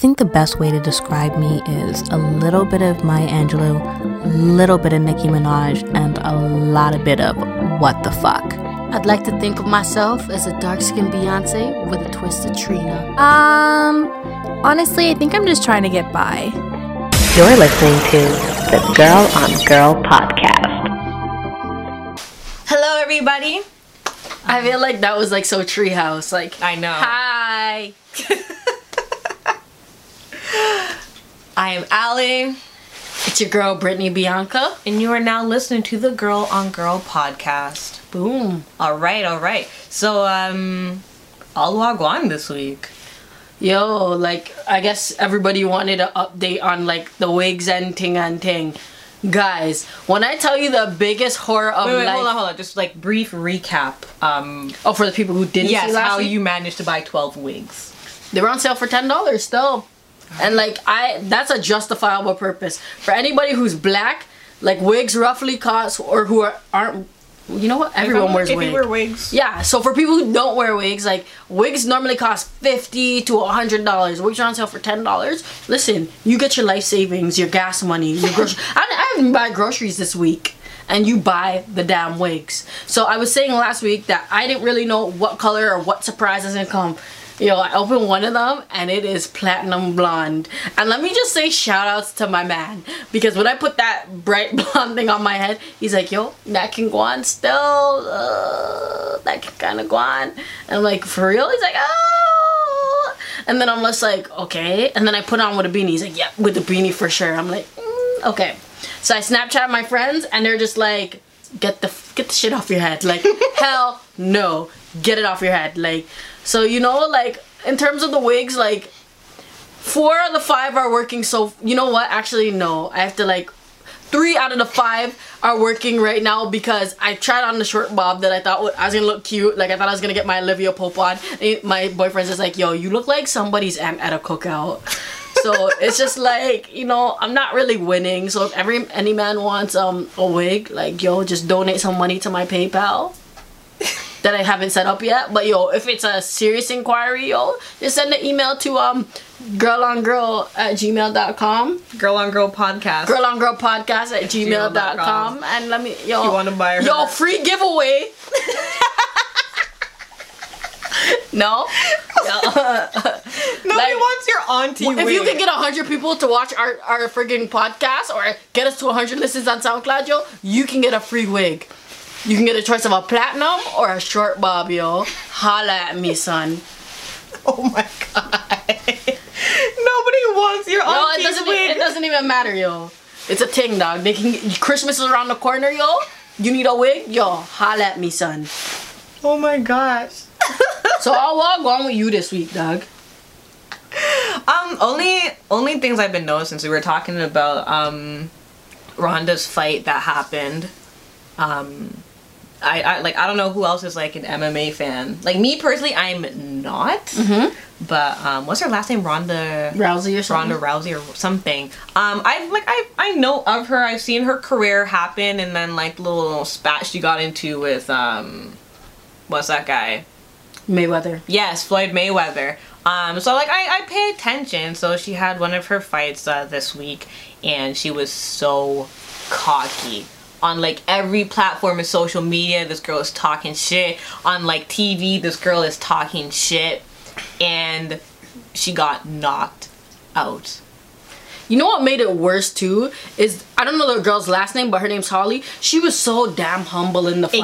think the best way to describe me is a little bit of Maya Angelou, a little bit of Nicki Minaj, and a lot of bit of what the fuck. I'd like to think of myself as a dark skinned Beyonce with a twist of Trina. Um, honestly, I think I'm just trying to get by. You're listening to the Girl on Girl podcast. Hello, everybody. I feel like that was like so treehouse. Like, I know. hi. I am Allie, It's your girl, Brittany Bianca. and you are now listening to the Girl on Girl podcast. Boom. All right, all right. So, um, all wagwan this week. Yo, like, I guess everybody wanted an update on like the wigs and ting and ting. Guys, when I tell you the biggest horror of Wait, wait, life. hold on, hold on. Just like brief recap. Um, Oh, for the people who didn't yes, see last how week, you managed to buy twelve wigs. they were on sale for ten dollars still, and like I, that's a justifiable purpose for anybody who's black. Like wigs roughly cost, or who are, aren't. You know what? Everyone wears if wigs. you wear wigs. Yeah, so for people who don't wear wigs, like wigs normally cost fifty to hundred dollars. Wigs are on sale for ten dollars. Listen, you get your life savings, your gas money, your groceries. I, I didn't buy groceries this week, and you buy the damn wigs. So I was saying last week that I didn't really know what color or what surprise is gonna come. Yo, I opened one of them and it is platinum blonde. And let me just say shout outs to my man. Because when I put that bright blonde thing on my head, he's like, yo, that can go on still. Uh, that can kind of go on. And I'm like, for real? He's like, oh. And then I'm just like, okay. And then I put on with a beanie. He's like, yeah, with the beanie for sure. I'm like, mm, okay. So I Snapchat my friends and they're just like, get the get the shit off your head. Like, hell no. Get it off your head. Like, so you know, like in terms of the wigs, like four of the five are working so you know what? Actually no. I have to like three out of the five are working right now because I tried on the short bob that I thought I was gonna look cute. Like I thought I was gonna get my Olivia Pope on. And my boyfriend's just like, yo, you look like somebody's aunt at a cookout. so it's just like you know I'm not really winning. So if every any man wants um a wig, like yo, just donate some money to my PayPal that I haven't set up yet. But yo, if it's a serious inquiry, yo, just send an email to um girl on at gmail.com. Girl on Girl podcast. Girl on girl podcast at gmail.com. gmail.com. And let me yo You wanna buy her Yo, free giveaway. no? Nobody like- wants your auntie. If you can get 100 people to watch our, our friggin' podcast or get us to 100 listens on SoundCloud, yo, you can get a free wig. You can get a choice of a platinum or a short bob, yo. Holla at me, son. Oh my god. Nobody wants your No, auntie's it doesn't. wig. It doesn't even matter, yo. It's a thing, dog. They can. Christmas is around the corner, yo. You need a wig, yo. Holla at me, son. Oh my gosh. So I'll walk on with you this week, dog. Um, only only things I've been noticing since we were talking about um Ronda's fight that happened. Um I, I like I don't know who else is like an MMA fan. Like me personally, I'm not. Mm-hmm. But um, what's her last name? Ronda. Rousey or something. Ronda Rousey or something. Um, I've like I I know of her. I've seen her career happen, and then like the little spat she got into with um, what's that guy? Mayweather. Yes, Floyd Mayweather. Um, so like I, I pay attention. So she had one of her fights uh, this week, and she was so cocky on like every platform of social media. This girl is talking shit on like TV. This girl is talking shit, and she got knocked out. You know what made it worse too is I don't know the girl's last name, but her name's Holly. She was so damn humble in the fight.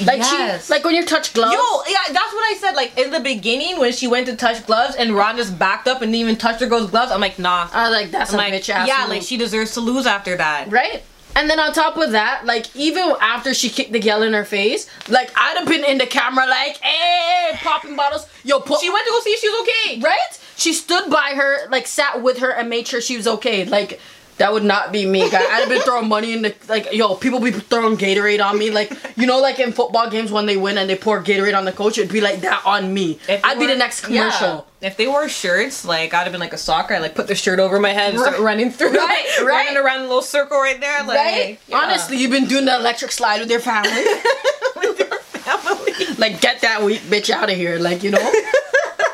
Exa- like Yes. she, like when you touch gloves. Yo, yeah, that's what I said. Like in the beginning when she went to touch gloves and Ron just backed up and didn't even touch her girl's gloves. I'm like, nah. I was like, that's I'm a like, bitch ass. yeah, move. like she deserves to lose after that. right. And then on top of that, like even after she kicked the gal in her face, like I'd have been in the camera like, hey, popping bottles. Yo. She went to go see if she was okay. right? She stood by her, like sat with her and made sure she was okay. Like that would not be me, guy. I'd have been throwing money in the like, yo, people be throwing Gatorade on me, like you know, like in football games when they win and they pour Gatorade on the coach, it'd be like that on me. If I'd be the next commercial. Yeah. If they wore shirts, like I'd have been like a soccer, I like put the shirt over my head and start running through, Right, like, right. running around the little circle right there, like Right? yeah. Honestly, you've been doing the electric slide with your family. with your family. like, get that weak bitch out of here. Like, you know?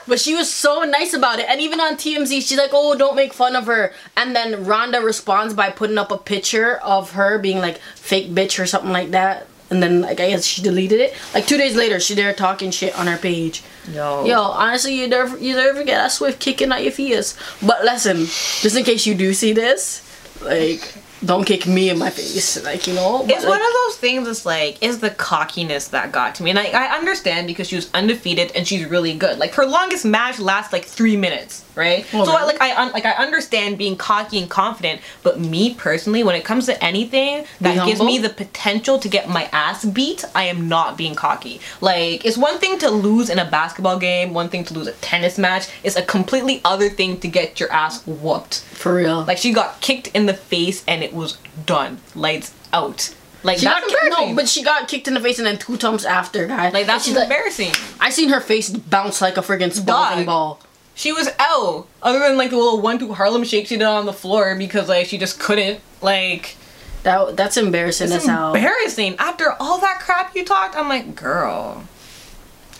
But she was so nice about it. And even on TMZ, she's like, oh, don't make fun of her. And then Ronda responds by putting up a picture of her being like fake bitch or something like that. And then like I guess she deleted it. Like two days later, she there talking shit on her page. Yo. Yo, honestly, you never you never get that swift kicking at your fears. But listen, just in case you do see this, like don't kick me in my face, like you know. It's like, one of those things that's like, is the cockiness that got to me. And I, I understand because she was undefeated and she's really good. Like her longest match lasts like three minutes, right? Oh, so really? like I un- like I understand being cocky and confident, but me personally, when it comes to anything that gives me the potential to get my ass beat, I am not being cocky. Like it's one thing to lose in a basketball game, one thing to lose a tennis match. It's a completely other thing to get your ass whooped. for real. Like she got kicked in the face and it was done. Lights out. Like she got that's kicked, embarrassing. no, but she got kicked in the face and then two times after, guy. like that's she's like, embarrassing. I seen her face bounce like a friggin' Dog. ball. She was out. Other than like the little one two Harlem shake she did on the floor because like she just couldn't. Like That that's embarrassing hell. embarrassing. After all that crap you talked, I'm like, girl,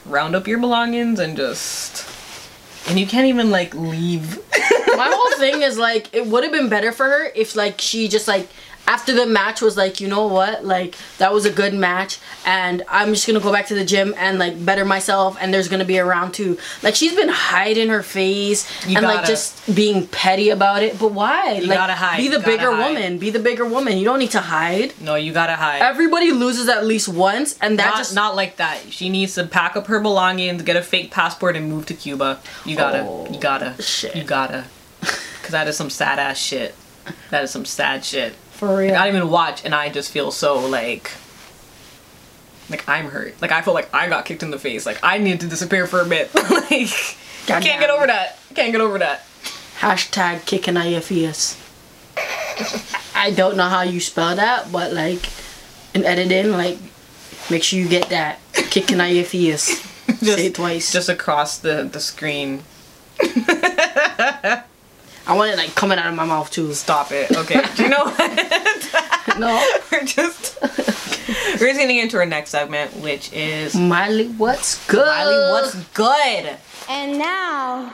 round up your belongings and just. And you can't even like leave. My whole thing is like it would have been better for her if like she just like after the match was like, you know what, like that was a good match, and I'm just gonna go back to the gym and like better myself, and there's gonna be a round two. Like she's been hiding her face You and like gotta- just being petty about it, but why? You like gotta hide, be the bigger hide. woman, be the bigger woman. You don't need to hide. no, you gotta hide. Everybody loses at least once, and that not, just not like that. She needs to pack up her belongings, get a fake passport, and move to Cuba. You gotta, Oh, you gotta, shit. you gotta. Cause that is some sad ass shit. That is some sad shit. For real. I don't even watch, and I just feel so like, like I'm hurt. Like I feel like I got kicked in the face. Like I need to disappear for a bit. like God can't get over that. Can't get over that. Hashtag kicking face. I don't know how you spell that, but like in editing, like make sure you get that kicking your face. Say it twice. Just across the the screen. I want it like coming out of my mouth too. Stop it. Okay. Do you know what? No, we're just we're just getting into our next segment, which is Miley, what's good? Miley, what's good? And now,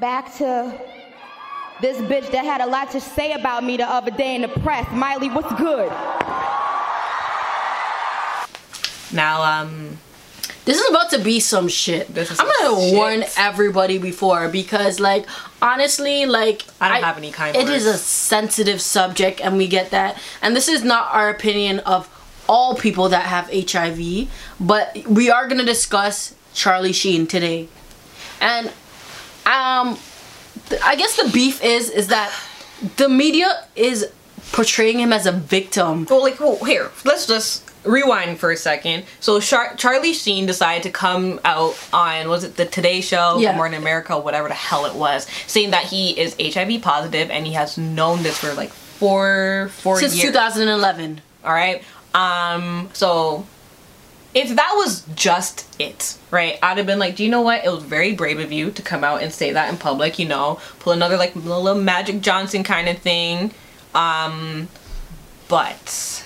back to this bitch that had a lot to say about me the other day in the press. Miley, what's good? Now, um, This is about to be some shit. This is I'm gonna shit. warn everybody before because, like, honestly, like, I don't have any kind It is a sensitive subject, and we get that. And this is not our opinion of all people that have HIV, but we are gonna discuss Charlie Sheen today. And, um, th- I guess the beef is is that the media is portraying him as a victim. well, like, well, here, let's just rewind for a second. So, Char- Charlie Sheen decided to come out on was it the Today Show, Yeah. Good Morning America, whatever the hell it was, saying that he is HIV positive and he has known this for like four four Since years. 2011. All right. Um. So, if that was just it, right? I'd have been like, do you know what? It was very brave of you to come out and say that in public. You know, pull another like little Magic Johnson kind of thing. Um. But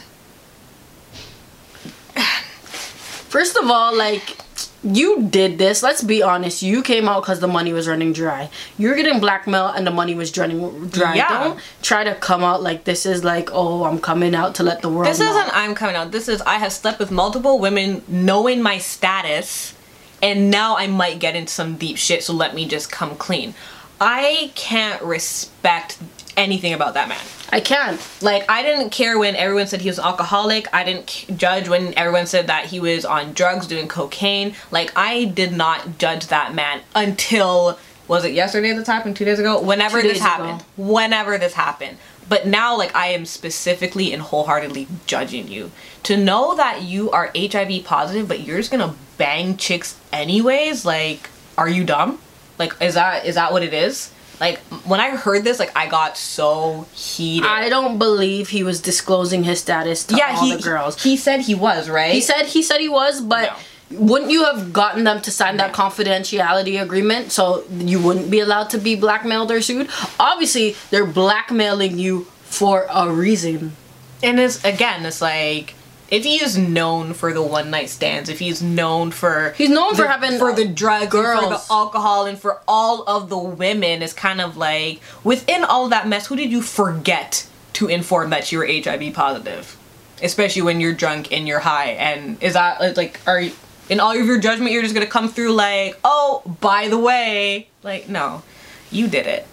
First of all, like you did this. Let's be honest. You came out because the money was running dry. You're getting blackmail and the money was running dry. Yeah. Don't try to come out like this is like, oh, I'm coming out to let the world this know. isn't I'm coming out. This is I have slept with multiple women knowing my status, and now I might get into some deep shit. So let me just come clean. I can't respect anything about that man. I can't. Like I didn't care when everyone said he was alcoholic. I didn't c- judge when everyone said that he was on drugs doing cocaine. Like I did not judge that man until was it yesterday this happened? 2 days ago? Whenever Two this ago. happened. Whenever this happened. But now like I am specifically and wholeheartedly judging you. To know that you are HIV positive but you're just to bang chicks anyways, like are you dumb? Like is that is that what it is? Like when I heard this, like I got so heated. I don't believe he was disclosing his status to yeah, all he the girls. He said he was right. He said he said he was, but wouldn't you have gotten them to sign that confidentiality agreement so you wouldn't be allowed to be blackmailed or sued? Obviously, they're blackmailing you for a reason. and it's again, it's like if he is known for the one night stands, if he's known for He's known for having for the drugs, girls, for the alcohol, and for all of the women, it's kind of like within all that mess, who did you forget to inform that you were HIV positive? Especially when you're drunk and you're high, and is that like are you in all of your judgment you're just gonna come through like, oh, by the way, like no, you did it,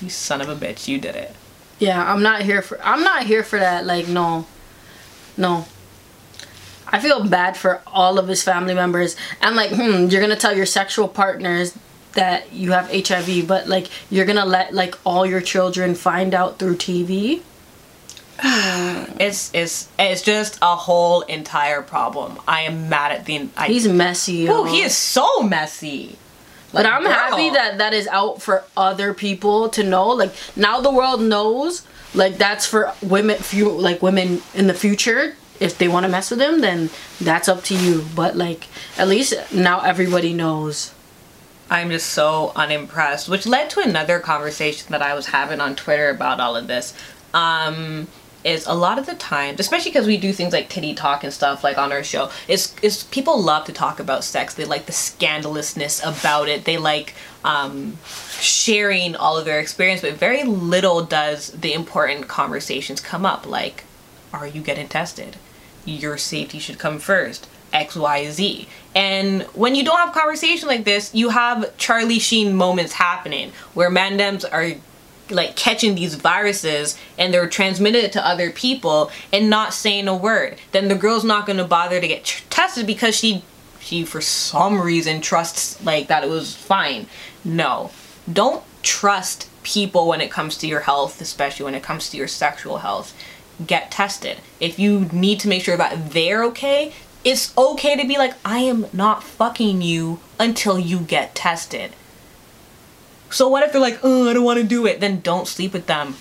you son of a bitch, you did it. Yeah, I'm not here for I'm not here for that. Like no. No. I feel bad for all of his family members. And like, hmm, you're gonna tell your sexual partners that you have HIV, but like you're gonna let like all your children find out through TV. It's it's it's just a whole entire problem. I am mad at the. I, He's messy. Oh, he is so messy. But I'm girl. happy that that is out for other people to know. Like now the world knows. Like that's for women. Few like women in the future. If they want to mess with him, then that's up to you. But like at least now everybody knows. I'm just so unimpressed, which led to another conversation that I was having on Twitter about all of this. Um, is a lot of the times, especially because we do things like titty talk and stuff like on our show, is is people love to talk about sex. They like the scandalousness about it. They like um, sharing all of their experience, but very little does the important conversations come up. Like, are you getting tested? Your safety should come first. X, Y, Z. And when you don't have conversation like this, you have Charlie Sheen moments happening where mandems are like catching these viruses and they're transmitted to other people and not saying a word. Then the girl's not going to bother to get tested because she she for some reason trusts like that it was fine. No. Don't trust people when it comes to your health, especially when it comes to your sexual health. Get tested. If you need to make sure that they're okay, it's okay to be like, I am not fucking you until you get tested. So what if they're like, oh, I don't want to do it? Then don't sleep with them.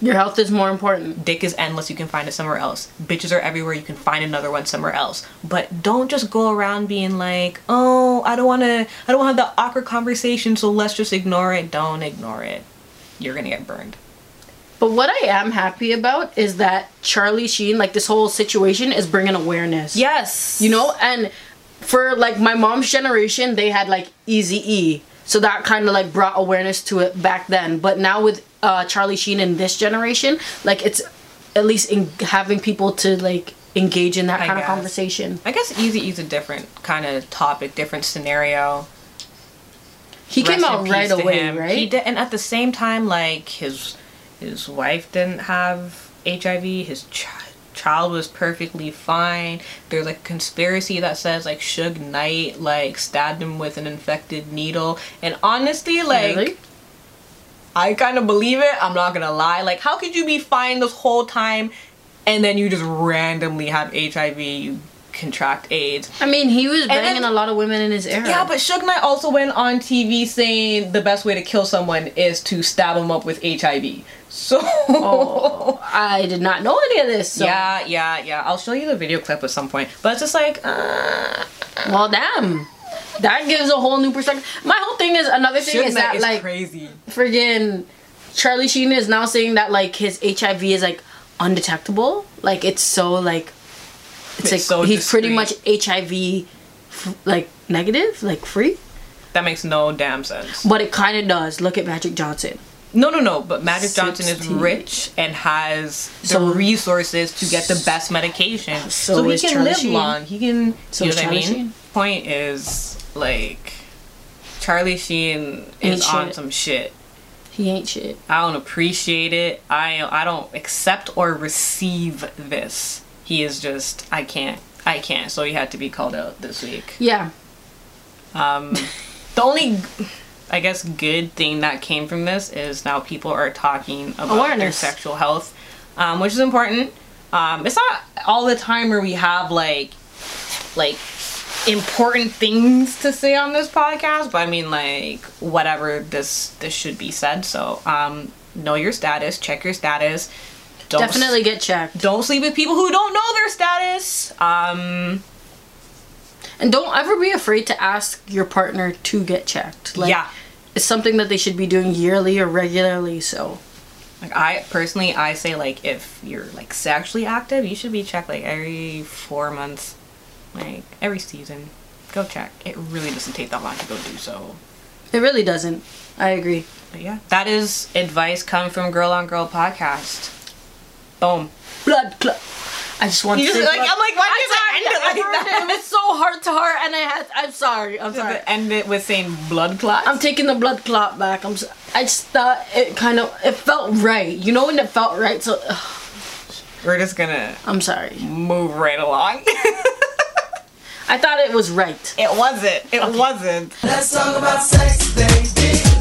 Your health is more important. Dick is endless. You can find it somewhere else. Bitches are everywhere. You can find another one somewhere else. But don't just go around being like, oh, I don't want to. I don't want to have the awkward conversation. So let's just ignore it. Don't ignore it. You're gonna get burned. But what I am happy about is that Charlie Sheen, like this whole situation, is bringing awareness. Yes. You know, and for like my mom's generation, they had like Easy E, so that kind of like brought awareness to it back then. But now with uh, Charlie Sheen in this generation, like it's at least in having people to like engage in that I kind guess. of conversation. I guess Eazy-E's a different kind of topic, different scenario. He came Rest in out right away, him. right? He did, and at the same time, like his his wife didn't have HIV. His ch- child was perfectly fine. There's like a conspiracy that says like Suge Knight like stabbed him with an infected needle. And honestly, like Really? I kind of believe it. I'm not gonna lie. Like, how could you be fine this whole time, and then you just randomly have HIV? You contract AIDS. I mean, he was then- banging a lot of women in his era. Yeah, but Suge Knight also went on TV saying the best way to kill someone is to stab them up with HIV. So Oh, I did not know any of this. So. yeah, yeah, yeah. I'll show you the video clip at some point. But it's just like, uh, Well, damn. That gives a whole new perspective. My whole thing is another thing is that, that is like crazy. friggin' Charlie Sheen is now saying that like his HIV is like undetectable. Like it's so like it's, It's like so he's pretty much HIV f- like negative, like free. That makes no damn sense. But it kind of does. Look at Magic Johnson. No, no, no. But Magic Johnson is rich and has So- the resources to get the best medication, So so, he can Charlie live Sheen. long. He can. So you know what I Charlie mean? Sheen. Point is like Charlie Sheen Ain't is on shit. some shit. He ain't shit. I don't appreciate it. I I don't accept or receive this. He is just I can't. I can't. So he had to be called out this week. Yeah. Um, the only, I guess, good thing that came from this is now people are talking about their sexual health, um, which is important. Um, it's not all the time where we have like, like important things to say on this podcast, but I mean like whatever this this should be said. So um, know your status, check your status. Don't Definitely get checked. don't sleep with people who don't know their status. Um, And don't ever be afraid to ask your partner to get checked. Like, yeah. It's something that they should be doing yearly or regularly, so Like I personally, I say like if you're like sexually active, you should be checked like every four months, like every season. Go check. It really doesn't take that long to go do so. It really doesn't. I agree. But yeah, that is advice come from Girl on Girl podcast. Boom. Blood clot. I just want You to just like I'm like, why I'm do you sorry, end it I like heard that? It was so heart to heart, and I had. I'm sorry. I'm sorry. End it with saying blood clot. I'm taking the blood clot back. I'm. s- I just thought it kind of. It felt right. You know when it felt right. So ugh, We're just gonna I'm sorry. move right along. I thought it was right. it wasn't. It wasn't. Let's talk about sex, baby.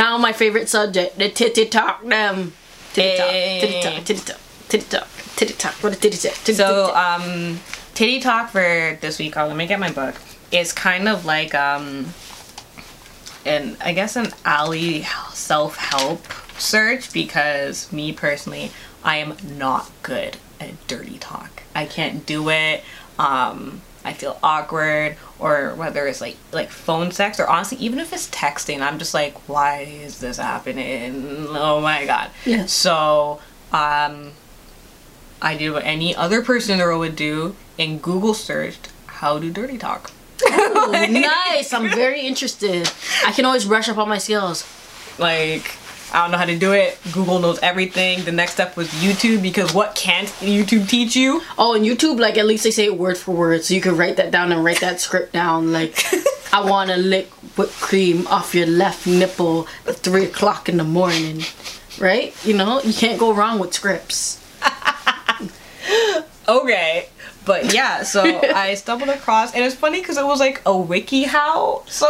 Now my favorite subject, the titty talk. Them. Titty talk. Hey. Titty talk. Titty talk. Titty talk. Titty talk. What a titty talk. Titty So, um, titty talk for this week. Oh, let me get my book. It's kind of like um, an I guess an Allie self help search because me personally, I am not good at dirty talk. I can't do it. Um, I feel awkward, or whether it's like like phone sex, or honestly, even if it's texting, I'm just like, why is this happening? Oh my god. Yeah. So, um, I did what any other person in the world would do and Google searched how to dirty talk. Oh, nice. I'm very interested. I can always brush up on my skills. Like, I don't know how to do it. Google knows everything. The next step was YouTube because what can't YouTube teach you? Oh, and YouTube, like at least they say it word for word, so you can write that down and write that script down. Like, I want to lick whipped cream off your left nipple at three o'clock in the morning, right? You know, you can't go wrong with scripts. Okay. But yeah, so I stumbled across, and it's funny because it was like a wikiHow. So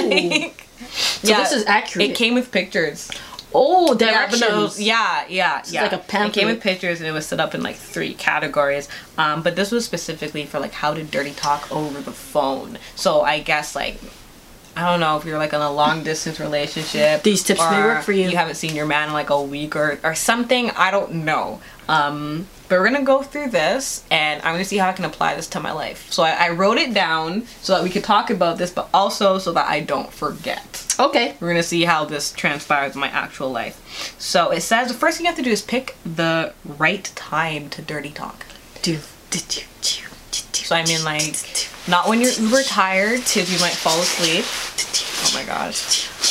like, So this is accurate. It came with pictures. Oh, Yeah, directions. it yeah, yeah, yeah. like a pen. It came pamphlet. with pictures and it was set up in like three categories. Um, but this was specifically for like how to dirty talk over the phone. So I guess like I don't know if you're like in a long distance relationship. These tips may work for you. You haven't seen your man in like a week or or something. I don't know. Um, but we're gonna go through this and I'm gonna see how I can apply this to my life. So I, I wrote it down so that we could talk about this, but also so that I don't forget. Okay. We're gonna see how this transpires in my actual life. So it says the first thing you have to do is pick the right time to dirty talk. Do, do, do, do, So I mean like not when you're uber tired because you might fall asleep. Oh my god.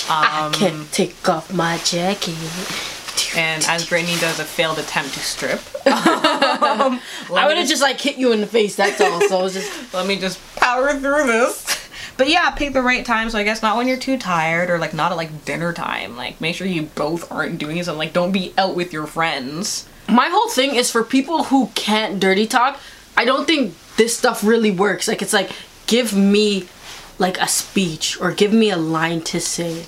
I Um, can't take off my jacket. And as Brittany does a failed attempt to strip. Um, I would have just like hit you in the face. That's all. So it was just Let me just power through this. But yeah, pick the right time. So I guess not when you're too tired or like not at like dinner time. Like make sure you both aren't doing something. Like don't be out with your friends. my whole thing is for people who can't dirty talk. I don't think this stuff really works. Like it's like give me like a speech or give me a line to say,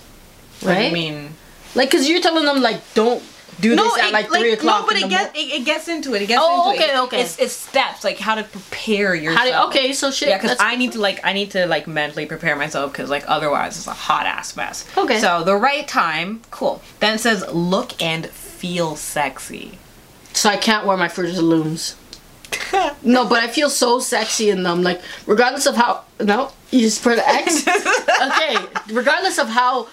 What do right? you mean? Like, cause you're telling them like don't do this at like three o'clock. No, but in it gets it, it gets into it. It gets Oh, into it. okay, okay. It's, it's steps like how to prepare yourself. Okay, so shit, Yeah, because I need to like I need to like mentally prepare myself because like otherwise it's a hot ass mess. Okay. So the right time, cool. Then it says look and feel sexy. so I can't wear my of Looms. no, but I feel so sexy in them. Like regardless of how no, you just put an X. okay, regardless of how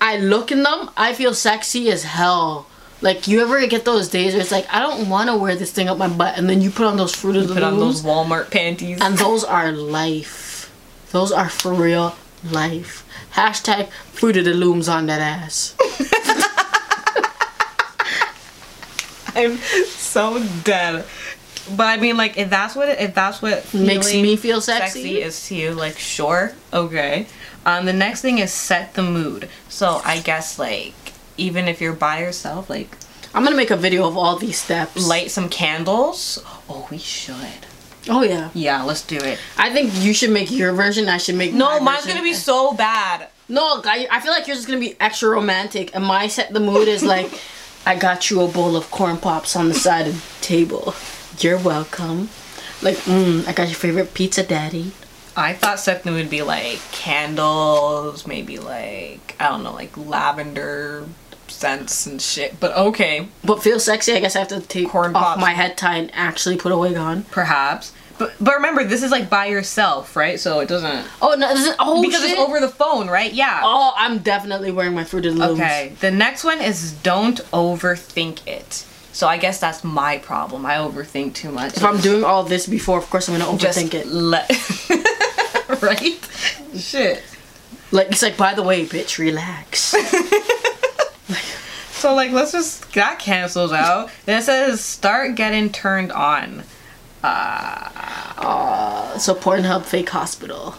I look in them, I feel sexy as hell. Like you ever get those days where it's like I don't want to wear this thing up my butt, and then you put on those Fruit of the Put on those Walmart panties. and those are life. Those are for real life. Hashtag Fruit of the Looms on that ass. I'm so dead. But I mean, like, if that's what if that's what Makes me feel sexy? is to you, like, sure, okay. Um, the next thing is set the mood. So I guess like even if you're by yourself, like I'm gonna make a video of all these steps. light some candles. Oh, we should. oh yeah. Yeah, let's do it. I think you should make your version. I should make No, mine's version. gonna be so bad. No, I, I feel like yours is gonna be extra romantic, and my set the mood is like, I got you a bowl of corn pops on the side of the table. You're welcome. Like, mm, I got your favorite pizza, daddy. I thought mood would be like candles, maybe like I don't know, like lavender scents and shit. But okay, But feel sexy, I guess I have to take Corn off pops. my head tie and actually put a wig on. perhaps. But but remember, this is like by yourself, right? So it doesn't Oh no, this is oh because shit. it's over the phone, right? Yeah. Oh, I'm definitely wearing my Fruit of the Looms. Okay. The next one is don't overthink it. So I guess that's my problem. I overthink too much. If I'm doing all this before, of course I'm gonna just overthink it. let right? Shit. Like it's like, by the way, bitch, relax. So like let's just that cancels out. Then it says start getting turned on. Uh, uh so Pornhub fake hospital.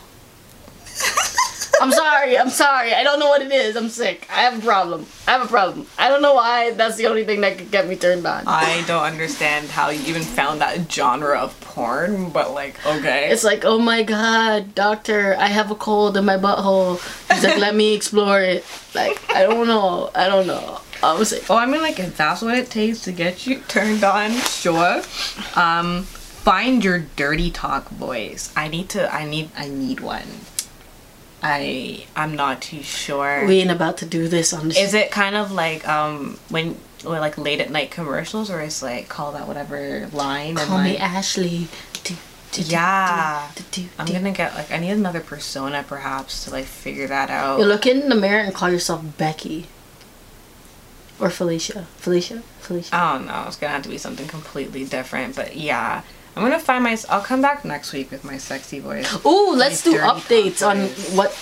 I'm sorry. I'm sorry. I don't know what it is. I'm sick. I have a problem. I have a problem. I don't know why. That's the only thing that could get me turned on. I don't understand how you even found that genre of porn, but like okay. It's like, oh my god, doctor, I have a cold in my butthole. He's like, let me explore it. Like, I don't know. I don't know. I was like, Oh, I mean, like, if that's what it takes to get you turned on, sure. Um, find your dirty talk voice. I need to. I need. I need one. I. I'm not too sure. we ain't about to do this on this. Is it kind of like um when or like late at night commercials, or is like call that whatever line? and, Call me like- Ashley. Do, do, Yeah. do, I'm gonna get like I need another persona perhaps to like figure that out. You look in the mirror and call yourself Becky. Or Felicia. Felicia? Felicia. I don't know. It's gonna have to be something completely different, but yeah. I'm gonna find my. I'll come back next week with my sexy voice. Ooh, let's do updates on what,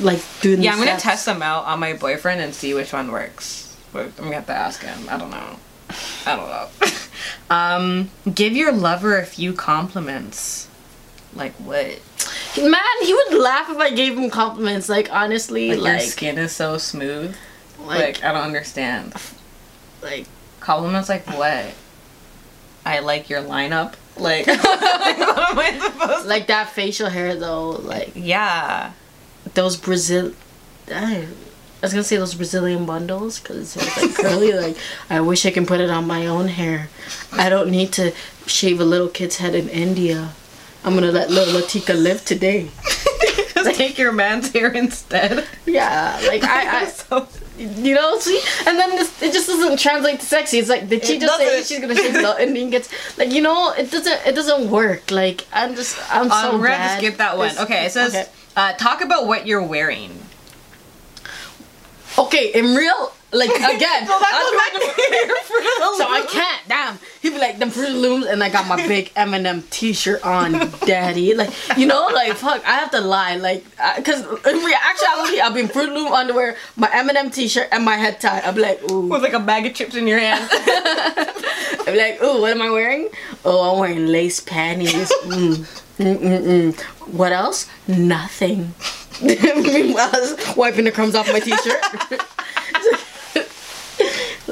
like, doing Yeah, I'm gonna steps. test them out on my boyfriend and see which one works. But I'm gonna have to ask him. I don't know. I don't know. um, give your lover a few compliments. Like what? Man, he would laugh if I gave him compliments. Like, honestly, Like, like, your skin is so smooth. like, Like I don't understand. like, Compliments like what? I like your lineup. Like what am I supposed? like that facial hair though. Like Yeah. those Brazil. I was gonna say those Brazilian bundles because it's like curly. Like I wish I can put it on my own hair. I don't need to shave a little kid's head in India. I'm gonna let little Latika live today. Just take your man's hair instead. Yeah, like I, I So- you know, see, and then this, it just doesn't translate to sexy. It's like, did she It just say doesn't. she's gonna shave the Indian gets like, you know, it doesn't, it doesn't work. Like I'm just, I'm so um, we're gonna skip that one. Okay, it says okay. uh, talk about what you're wearing. Okay, in real, like again, So that I'm goes back to your Fruit of the So I can't. Damn. He'd be like, them Fruit Looms, and I got my big Eminem T-shirt on, daddy. Like, you know, like fuck. I have to lie, like, because in rea- actuality, I've been Fruit Loom underwear, my Eminem T-shirt, and my head tie. Be like, ooh. With like a bag of chips in your hand. I'm like, ooh, what am I wearing? Oh, I'm wearing lace panties. Mm. Mm-mm-mm. What else? Nothing. Meanwhile, I was wiping the crumbs off my T-shirt.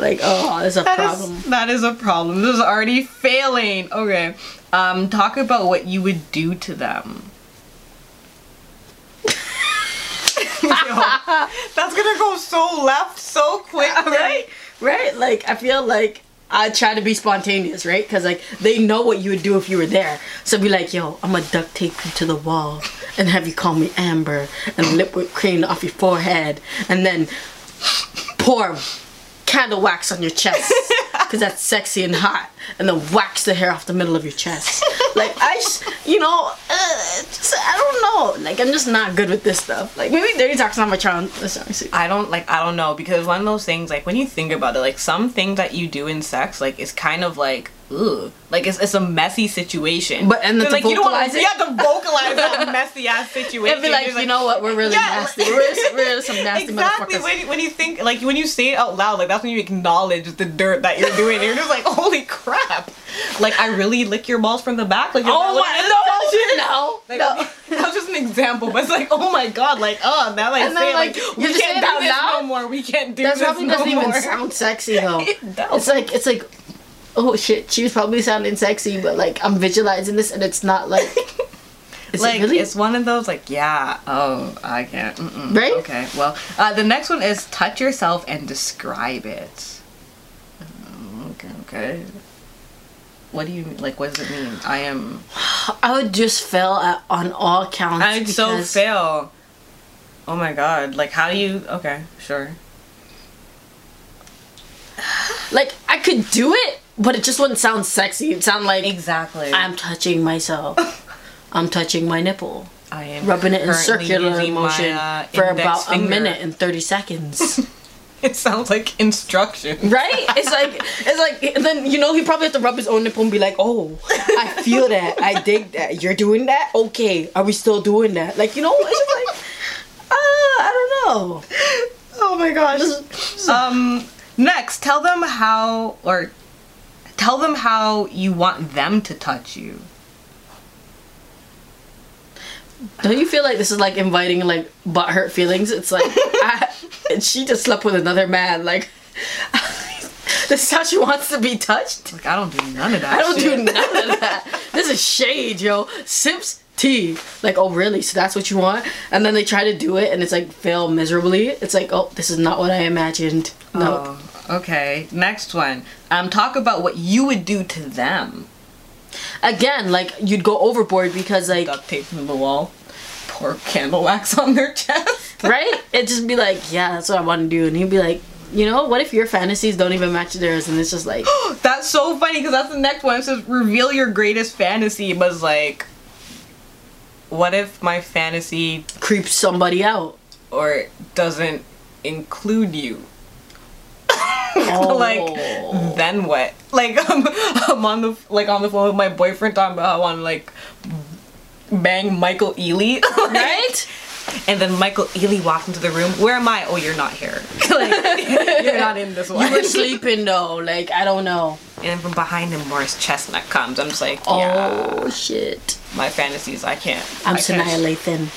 Like, oh, there's a That is- problem. that is a problem. This is already failing. Okay. Um, talk about what you would do to them. Yo, that's gonna go so left so quick, right? Right? Like I feel like I try to be spontaneous, right? Because like they know what you would do if you were there. So be like, yo, I'm gonna duct tape you to the wall and have you call me Amber and lip whipped cream off your forehead and then pour candle wax on your chest because that's sexy and hot and then wax the hair off the middle of your chest. like I, you know, uh, just, I don't know. Like I'm just not good with this stuff. Like maybe Dirty Talk's not my charm. Let's not see. I don't like I don't know because one of those things like when you think about it like some things that you do in sex like is kind of like ugh like it's, it's a messy situation But- and then like you don't wanna- vocalize it? you have to vocalize that messy ass situation It'd be like, you know what, we're really Yeah, nasty. like- we're, we're some nasty exactly motherfuckers. when you, when you think like when you say it out loud like that's when you acknowledge the dirt that you're doing you're just like holy crap like I really lick your balls from the back like Oh that what it is? my no, Like, no. that was just an example, but it's like, oh my god, like, oh, now I And then, like, like, we can't do this loud? no more. We can't do That this probably no doesn't more. even sound sexy though. It does. It's like it's like, oh shit, she was probably sounding sexy, but like I'm visualizing this and it's not like. Like it really? it's one of those like yeah oh I can't mm-mm. Right? okay well uh, the next one is touch yourself and describe it Um, okay okay what do you like what does it mean I am I would just fail at, on all counts. I'd so fail oh my god like how do you okay sure like I could do it, but it just wouldn't sound sexy. It'd sound like Exactly. I'm touching myself. I'm touching my nipple. I am Rubbing it in circular using my, motion uh, for about finger. a minute and 30 seconds. It sounds like instruction. right? It's like it's like then you know he probably have to rub his own nipple and be like, "Oh, I feel that. I dig that. You're doing that. Okay, are we still doing that?" Like you know, it's just like, uh, I don't know. Oh my gosh. Um, next, tell them how, or tell them how you want them to touch you. Don't you feel like this is like inviting like butthurt feelings? It's like I, and she just slept with another man. Like this is how she wants to be touched. Like, I don't do none of that. I don't shit. do none of that. This is shade, yo. Sips tea. Like, oh really? So that's what you want? And then they try to do it and it's like fail miserably. It's like, oh, this is not what I imagined. Nope. Oh, okay. Next one. Um, talk about what you would do to them. Again, like you'd go overboard because like Duct tape to the wall. Pour candle wax on their chest. right? It'd just be like, yeah, that's what I want to do. And he'd be like, you know, what if your fantasies don't even match theirs? And it's just like, That's so funny because that's the next one. It says reveal your greatest fantasy, but it's like, what if my fantasy creeps somebody out. or doesn't include you? Oh. like then what? Like I'm, I'm on the like on the phone with my boyfriend talking about how I want to like bang Michael Ealy, like, right? And then Michael Ealy walked into the room. Where am I? Oh, you're not here. like you're not in this one. You were sleeping though. Like I don't know. and then from behind him, Morris Chestnut comes. I'm just like, Oh shit! my fantasies. I can't. I'm I can't- Sanaa Lathan.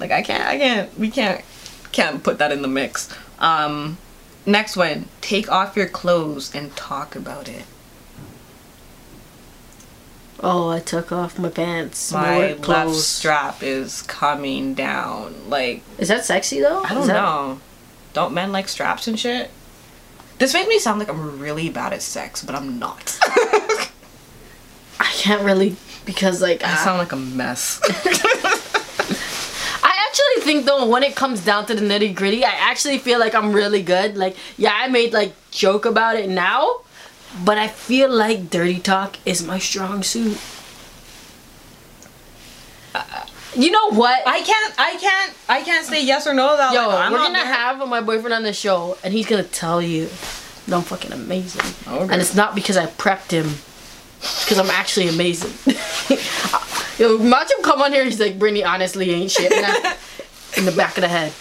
Like I can't. I can't. We can't. Can't put that in the mix. Um, next one. Take off your clothes and talk about it. Oh, I took off my pants. My, my left strap is coming down. Like Is that sexy though? I don't that- know. Don't men like straps and shit? This makes me sound like I'm really bad at sex, but I'm not. I can't really because like I I, sound like a mess. Think though when it comes down to the nitty gritty, I actually feel like I'm really good. Like yeah, I made like joke about it now, but I feel like dirty talk is my strong suit. Uh, you know what? I can't. I can't. I can't say yes or no without. Yo, like, I'm we're gonna have my boyfriend on the show, and he's gonna tell you that I'm fucking amazing. Okay. And it's not because I prepped him, because I'm actually amazing. Yo, watch him come on here. He's like, Brittany honestly ain't shit. I- in the back of the head.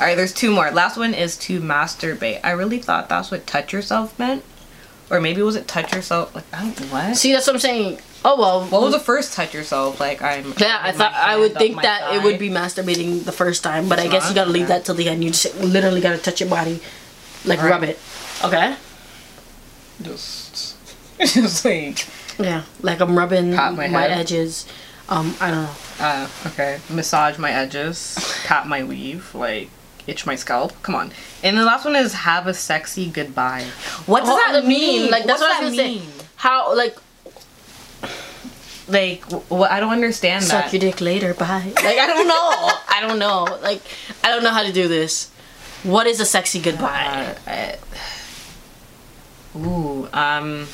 All right, there's two more. Last one is to masturbate. I really thought that's what touch yourself meant, or maybe was it touch yourself? Like I don't what. See, that's what I'm saying. Oh well. What was the first touch yourself? Like I'm. yeah, I thought I would think that it would be masturbating the first time, but I It's guess you gotta leave Okay. that till the end. You just literally gotta touch your body, like Alright. rub it. Okay. just, just like Yeah, like I'm rubbing my my, edges. Um, I don't know. uh okay, massage my edges, pat my weave, like itch my scalp. Come on. And the last one is have a sexy goodbye. What does Oh, that mean? Like that's what what, I does was mean? say. How like Like what? I don't understand that. suck that. your dick later? Bye. Like I don't know. I don't know. Like I don't know how to do this. What is a sexy goodbye? Uh, uh, ooh, um,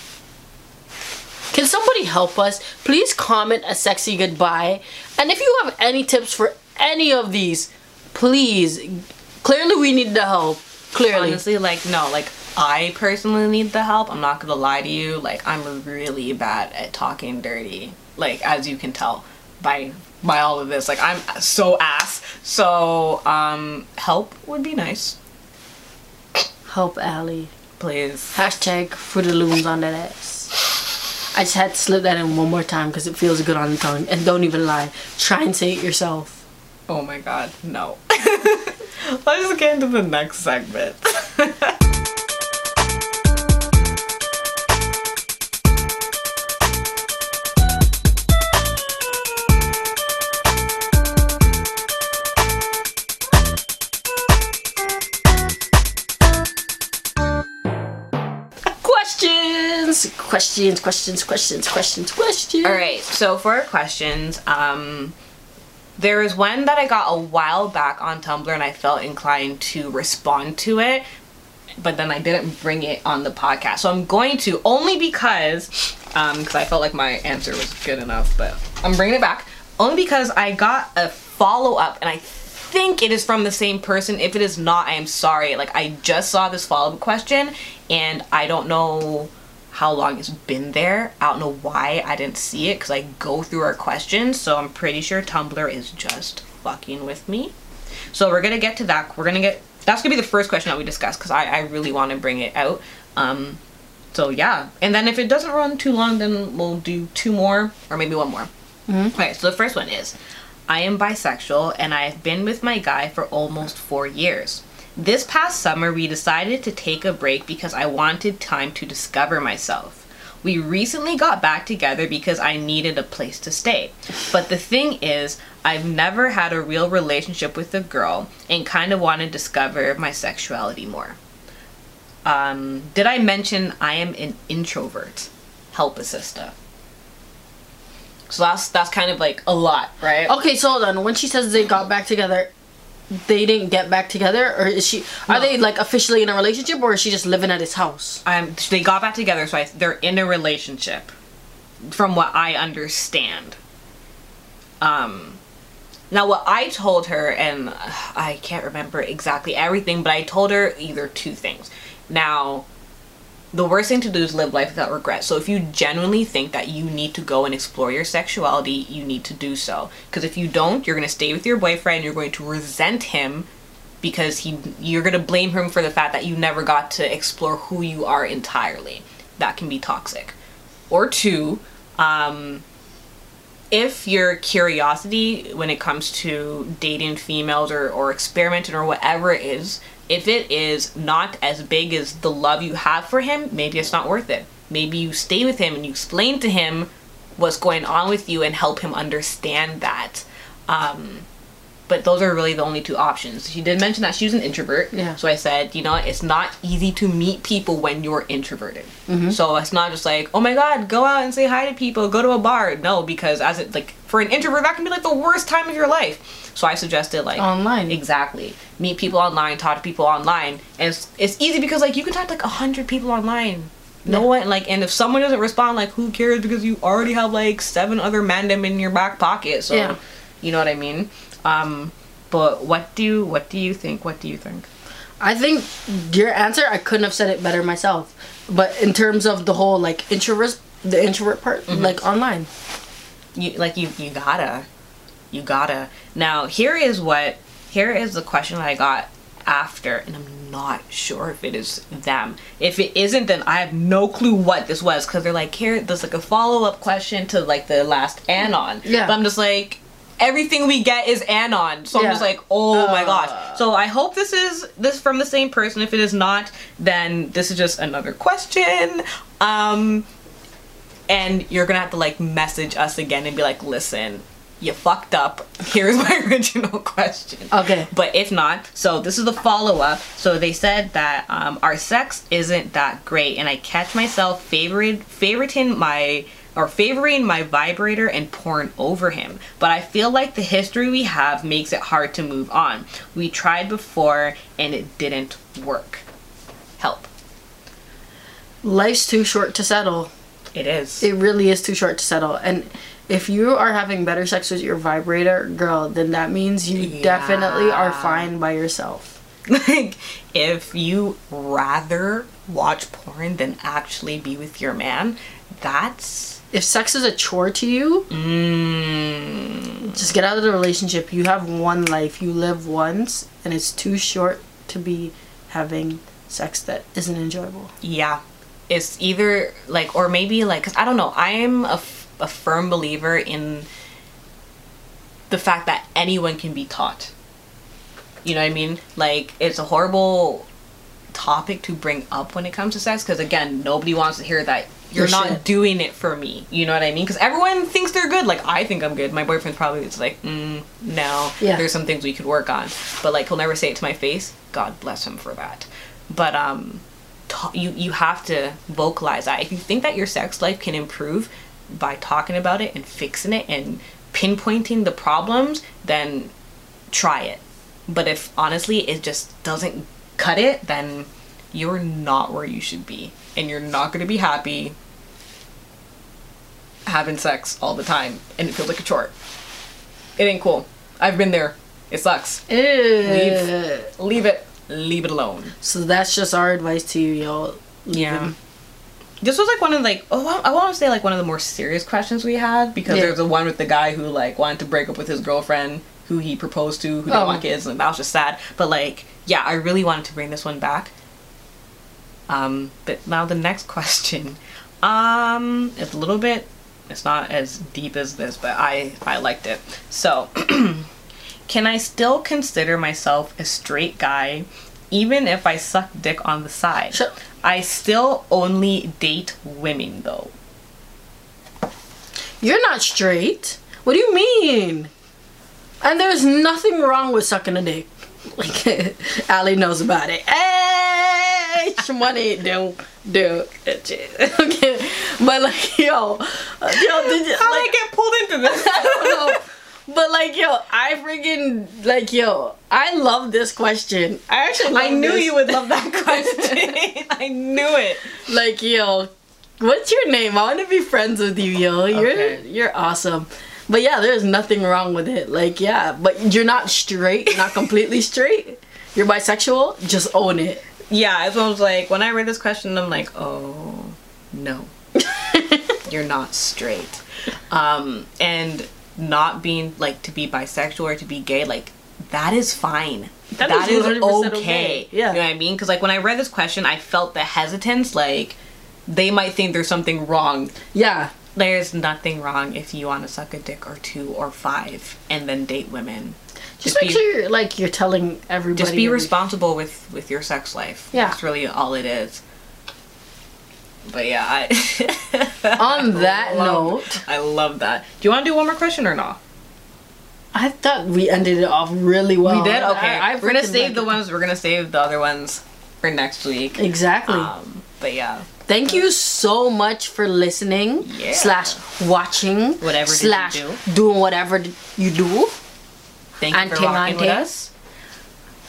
Can somebody help us? Please comment a sexy goodbye. And if you have any tips for any of these, please. Clearly, we need the help. Clearly. honestly, like no, like I personally need the help. I'm not gonna lie to you. Like I'm really bad at talking dirty. Like as you can tell by by all of this. Like I'm so ass. So um, help would be nice, Help Allie. please. Hashtag Fruity Looms on that ass. I just had to slip that in one more time because it feels good on the tongue. And don't even lie. Try and say it yourself. Oh my god, no. Let's get into the next segment. Questions! Questions, questions, questions, questions, questions. All right, so for our questions, um, there is one that I got a while back on Tumblr, and I felt inclined to respond to it. but then I didn't bring it on the podcast. So I'm going to only because um because I felt like my answer was good enough, but I'm bringing it back only because I got a follow up and I think it is from the same person. If it is not, I am sorry. Like I just saw this follow up question and I don't know how long it's been there. I don't know why I didn't see it because I go through our questions, so I'm pretty sure Tumblr is just fucking with me. So we're gonna get to that. We're gonna get that's gonna be the first question that we discuss because I, I really want to bring it out. Um, so yeah, and then if it doesn't run too long, then we'll do two more or maybe one more. Okay, so the first one is I am bisexual and I have been with my guy for almost four years. This past summer, we decided to take a break because I wanted time to discover myself. We recently got back together because I needed a place to stay. But the thing is, I've never had a real relationship with a girl and kind of want to discover my sexuality more. Um, did I mention I am an introvert? Help a sister. So that's that's kind of like a lot, right? Okay, so hold on. When she says they got back together, they didn't get back together, or is she? Are they like officially in a relationship, or is she just living at his house? um, they got back together, so I, they're in a relationship, from what I understand. Um, now what I told her, and uh, I can't remember exactly everything, but I told her either two things. Now, the worst thing to do is live life without regret. So if you genuinely think that you need to go and explore your sexuality, you need to do so. Because if you don't, you're gonna stay with your boyfriend. You're going to resent him because he you're gonna blame him for the fact that you never got to explore who you are entirely. That can be toxic. Or two, um, if your curiosity when it comes to dating females or, or experimenting or whatever it is, if it is not as big as the love you have for him, maybe it's not worth it. Maybe you stay with him and you explain to him what's going on with you and help him understand that. Um, but those are really the only two options. She did mention that she was an introvert. Yeah. So I said, you know, it's not easy to meet people when you're introverted. So it's not just like, oh my god, go out and say hi to people, go to a bar. No, because as it like for an introvert, that can be like the worst time of your life. So I suggested like Online. Exactly. Meet people online, talk to people online, and it's, it's easy because like you can talk to like a hundred people online. No one like, and if someone doesn't respond, like who cares? Because you already have like seven other mandem in your back pocket. So, Yeah. you know what I mean. Um, but what do you what do you think? What do you think? I think your answer, I couldn't have said it better myself. But in terms of the whole like introvert, the introvert part, like online. You like you you gotta you gotta. Now here is what here is the question that i got after and i'm not sure if it is them. If it isn't then i have no clue what this was because they're like here there's like a follow-up question to like the last anon. Yeah. but i'm just like everything we get is anon. So i'm just like oh my Uh. gosh so i hope this is this from the same person. If it is not then this is just another question. Um and you're gonna have to like message us again and be like, listen, you fucked up. Here's my original question. Okay. But if not, so this is the follow up. So they said that um, our sex isn't that great, and I catch myself favorite favoriting my or favoring my vibrator and porn over him. But I feel like the history we have makes it hard to move on. We tried before and it didn't work. Help. Life's too short to settle. It is. It really is too short to settle. And if you are having better sex with your vibrator, girl, then that means you definitely are fine by yourself. like if you rather watch porn than actually be with your man that's If sex is a chore to you, mm, just get out of the relationship. You have one life. You live once, and it's too short to be having sex that isn't enjoyable. yeah it's either like or maybe like cause i don't know i am a, f- a firm believer in the fact that anyone can be taught. You know what i mean? Like it's a horrible topic to bring up when it comes to sex because again nobody wants to hear that you're For not sure. doing it for me. You know what i mean? Because everyone thinks they're good. Like i think i'm good. My boyfriend's probably it's like mm, no. Yeah. there's some things we could work on. But like he'll never say it to my face. God bless him for that. But um you you have to vocalize that if you think that your sex life can improve by talking about it and fixing it and pinpointing the problems then try it but if honestly it just doesn't cut it then you're not where you should be. And you're not going to be happy having sex all the time. And it feels like a chore. It ain't cool. I've been there. It sucks. Ew. Leave it. Leave it alone. So that's just our advice to you, y'all. Yeah. This was like one of like oh I- I want to say like one of the more serious questions we had because Yeah. there's the one with the guy who like wanted to break up with his girlfriend who he proposed to who didn't Oh. want kids and that was just sad. But like yeah, I really wanted to bring this one back. Um, but now the next question, um, it's a little bit. It's not as deep as this, but I I liked it. So, can I still consider myself a straight guy, even if I suck dick on the side? Sure. I still only date women though. You're not straight. What do you mean? And there's nothing wrong with sucking a dick. Like Allie knows about it. Hey, money do do okay. But like yo, yo, did you, How like, I get pulled into this? I don't know. But like yo, I freaking like yo, I love this question. I actually love I knew this. you would love that question. I knew it. like yo what's your name i want to be friends with you yo you're Okay. you're awesome but yeah there's nothing wrong with it like yeah but you're not straight you're not completely straight you're bisexual just own it Yeah, it was like when I read this question, I'm like, oh no, you're not straight. Um, and not being like to be bisexual or to be gay, like that is fine. That that is is, okay. okay. Yeah. you know what I mean? Because like when I read this question, I felt the hesitance. Like they might think there's something wrong. yeah There's nothing wrong if you want to suck a dick or two or five and then date women. just make sure you're like you're telling everybody just be every- responsible with with your sex life. Yeah. that's really all it is. But yeah, I on that love- note I love that. Do you want to do one more question or not? i thought we ended it off really well We did. Okay, I, I we're gonna save like the it. ones. We're gonna save the other ones for next week. exactly Um, but yeah, Thank you so much for listening Yeah. slash watching Whatever you slash do. doing whatever you do. thank you And for ting rocking with ting.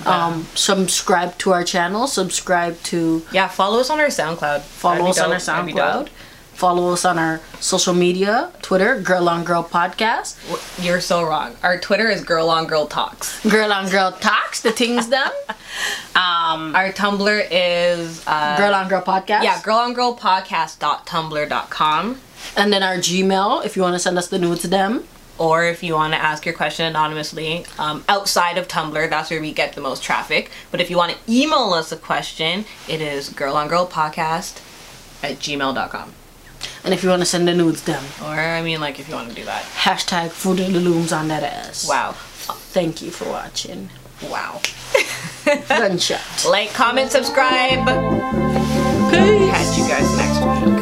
Us. Um, subscribe to our channel. Subscribe to Yeah, follow us on our SoundCloud. follow us on our dope. That'd be SoundCloud. Follow us on our social media, Twitter, Girl on Girl Podcast, You're so wrong. Our Twitter is Girl on Girl Talks. Girl on Girl Talks, the things done. Um, Our Tumblr is uh, Girl on Girl Podcast. Yeah, girl on girl podcast.tumblr.com. And then our Gmail, if you want to send us the nudes to them. Or if you want to ask your question anonymously um, outside of Tumblr, that's where we get the most traffic. But if you want to email us a question, it is girlongirlpodcast at gmail.com. And if you want to send the nudes them. Or, I mean, like, if you want to do that. Hashtag Fruit of the Looms on that ass. Wow. Thank you for watching. Wow. Gunshot. Like, comment, subscribe. Catch you guys next